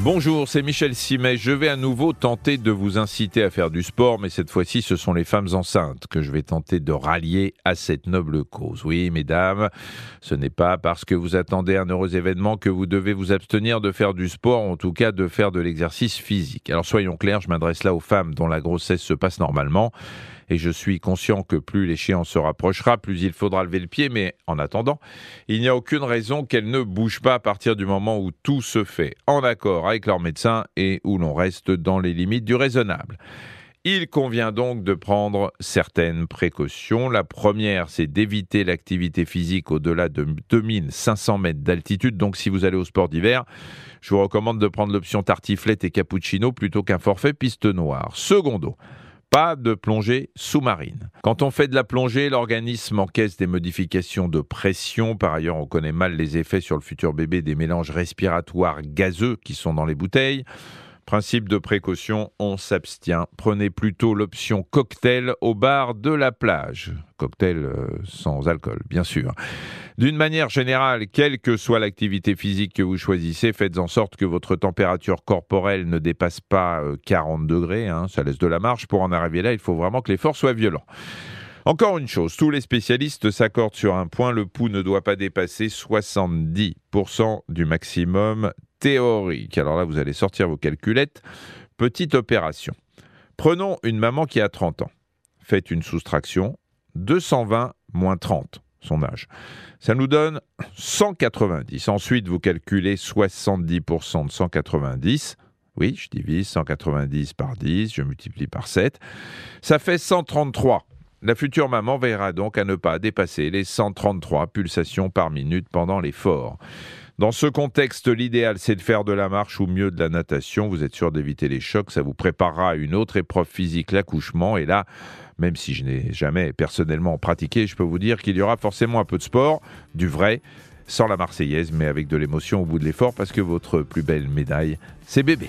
Bonjour, c'est Michel Simet. Je vais à nouveau tenter de vous inciter à faire du sport, mais cette fois-ci, ce sont les femmes enceintes que je vais tenter de rallier à cette noble cause. Oui, mesdames, ce n'est pas parce que vous attendez un heureux événement que vous devez vous abstenir de faire du sport, en tout cas de faire de l'exercice physique. Alors soyons clairs, je m'adresse là aux femmes dont la grossesse se passe normalement et je suis conscient que plus l'échéance se rapprochera, plus il faudra lever le pied, mais en attendant, il n'y a aucune raison qu'elle ne bouge pas à partir du moment où tout se fait en accord avec leur médecin et où l'on reste dans les limites du raisonnable. Il convient donc de prendre certaines précautions. La première, c'est d'éviter l'activité physique au-delà de 2500 mètres d'altitude. Donc si vous allez au sport d'hiver, je vous recommande de prendre l'option tartiflette et cappuccino plutôt qu'un forfait piste noire. Secondo, pas de plongée sous-marine. Quand on fait de la plongée, l'organisme encaisse des modifications de pression. Par ailleurs, on connaît mal les effets sur le futur bébé des mélanges respiratoires gazeux qui sont dans les bouteilles. Principe de précaution, on s'abstient. Prenez plutôt l'option cocktail au bar de la plage. Cocktail euh, sans alcool, bien sûr. D'une manière générale, quelle que soit l'activité physique que vous choisissez, faites en sorte que votre température corporelle ne dépasse pas 40 euh, degrés. Hein, ça laisse de la marge. Pour en arriver là, il faut vraiment que l'effort soit violent. Encore une chose, tous les spécialistes s'accordent sur un point, le pouls ne doit pas dépasser 70% du maximum théorique. Alors là, vous allez sortir vos calculettes. Petite opération. Prenons une maman qui a 30 ans. Faites une soustraction. 220 moins 30, son âge. Ça nous donne 190. Ensuite, vous calculez 70% de 190. Oui, je divise 190 par 10, je multiplie par 7. Ça fait 133. La future maman veillera donc à ne pas dépasser les 133 pulsations par minute pendant l'effort. Dans ce contexte, l'idéal, c'est de faire de la marche ou mieux de la natation. Vous êtes sûr d'éviter les chocs. Ça vous préparera à une autre épreuve physique, l'accouchement. Et là, même si je n'ai jamais personnellement pratiqué, je peux vous dire qu'il y aura forcément un peu de sport, du vrai, sans la Marseillaise, mais avec de l'émotion au bout de l'effort, parce que votre plus belle médaille, c'est bébé.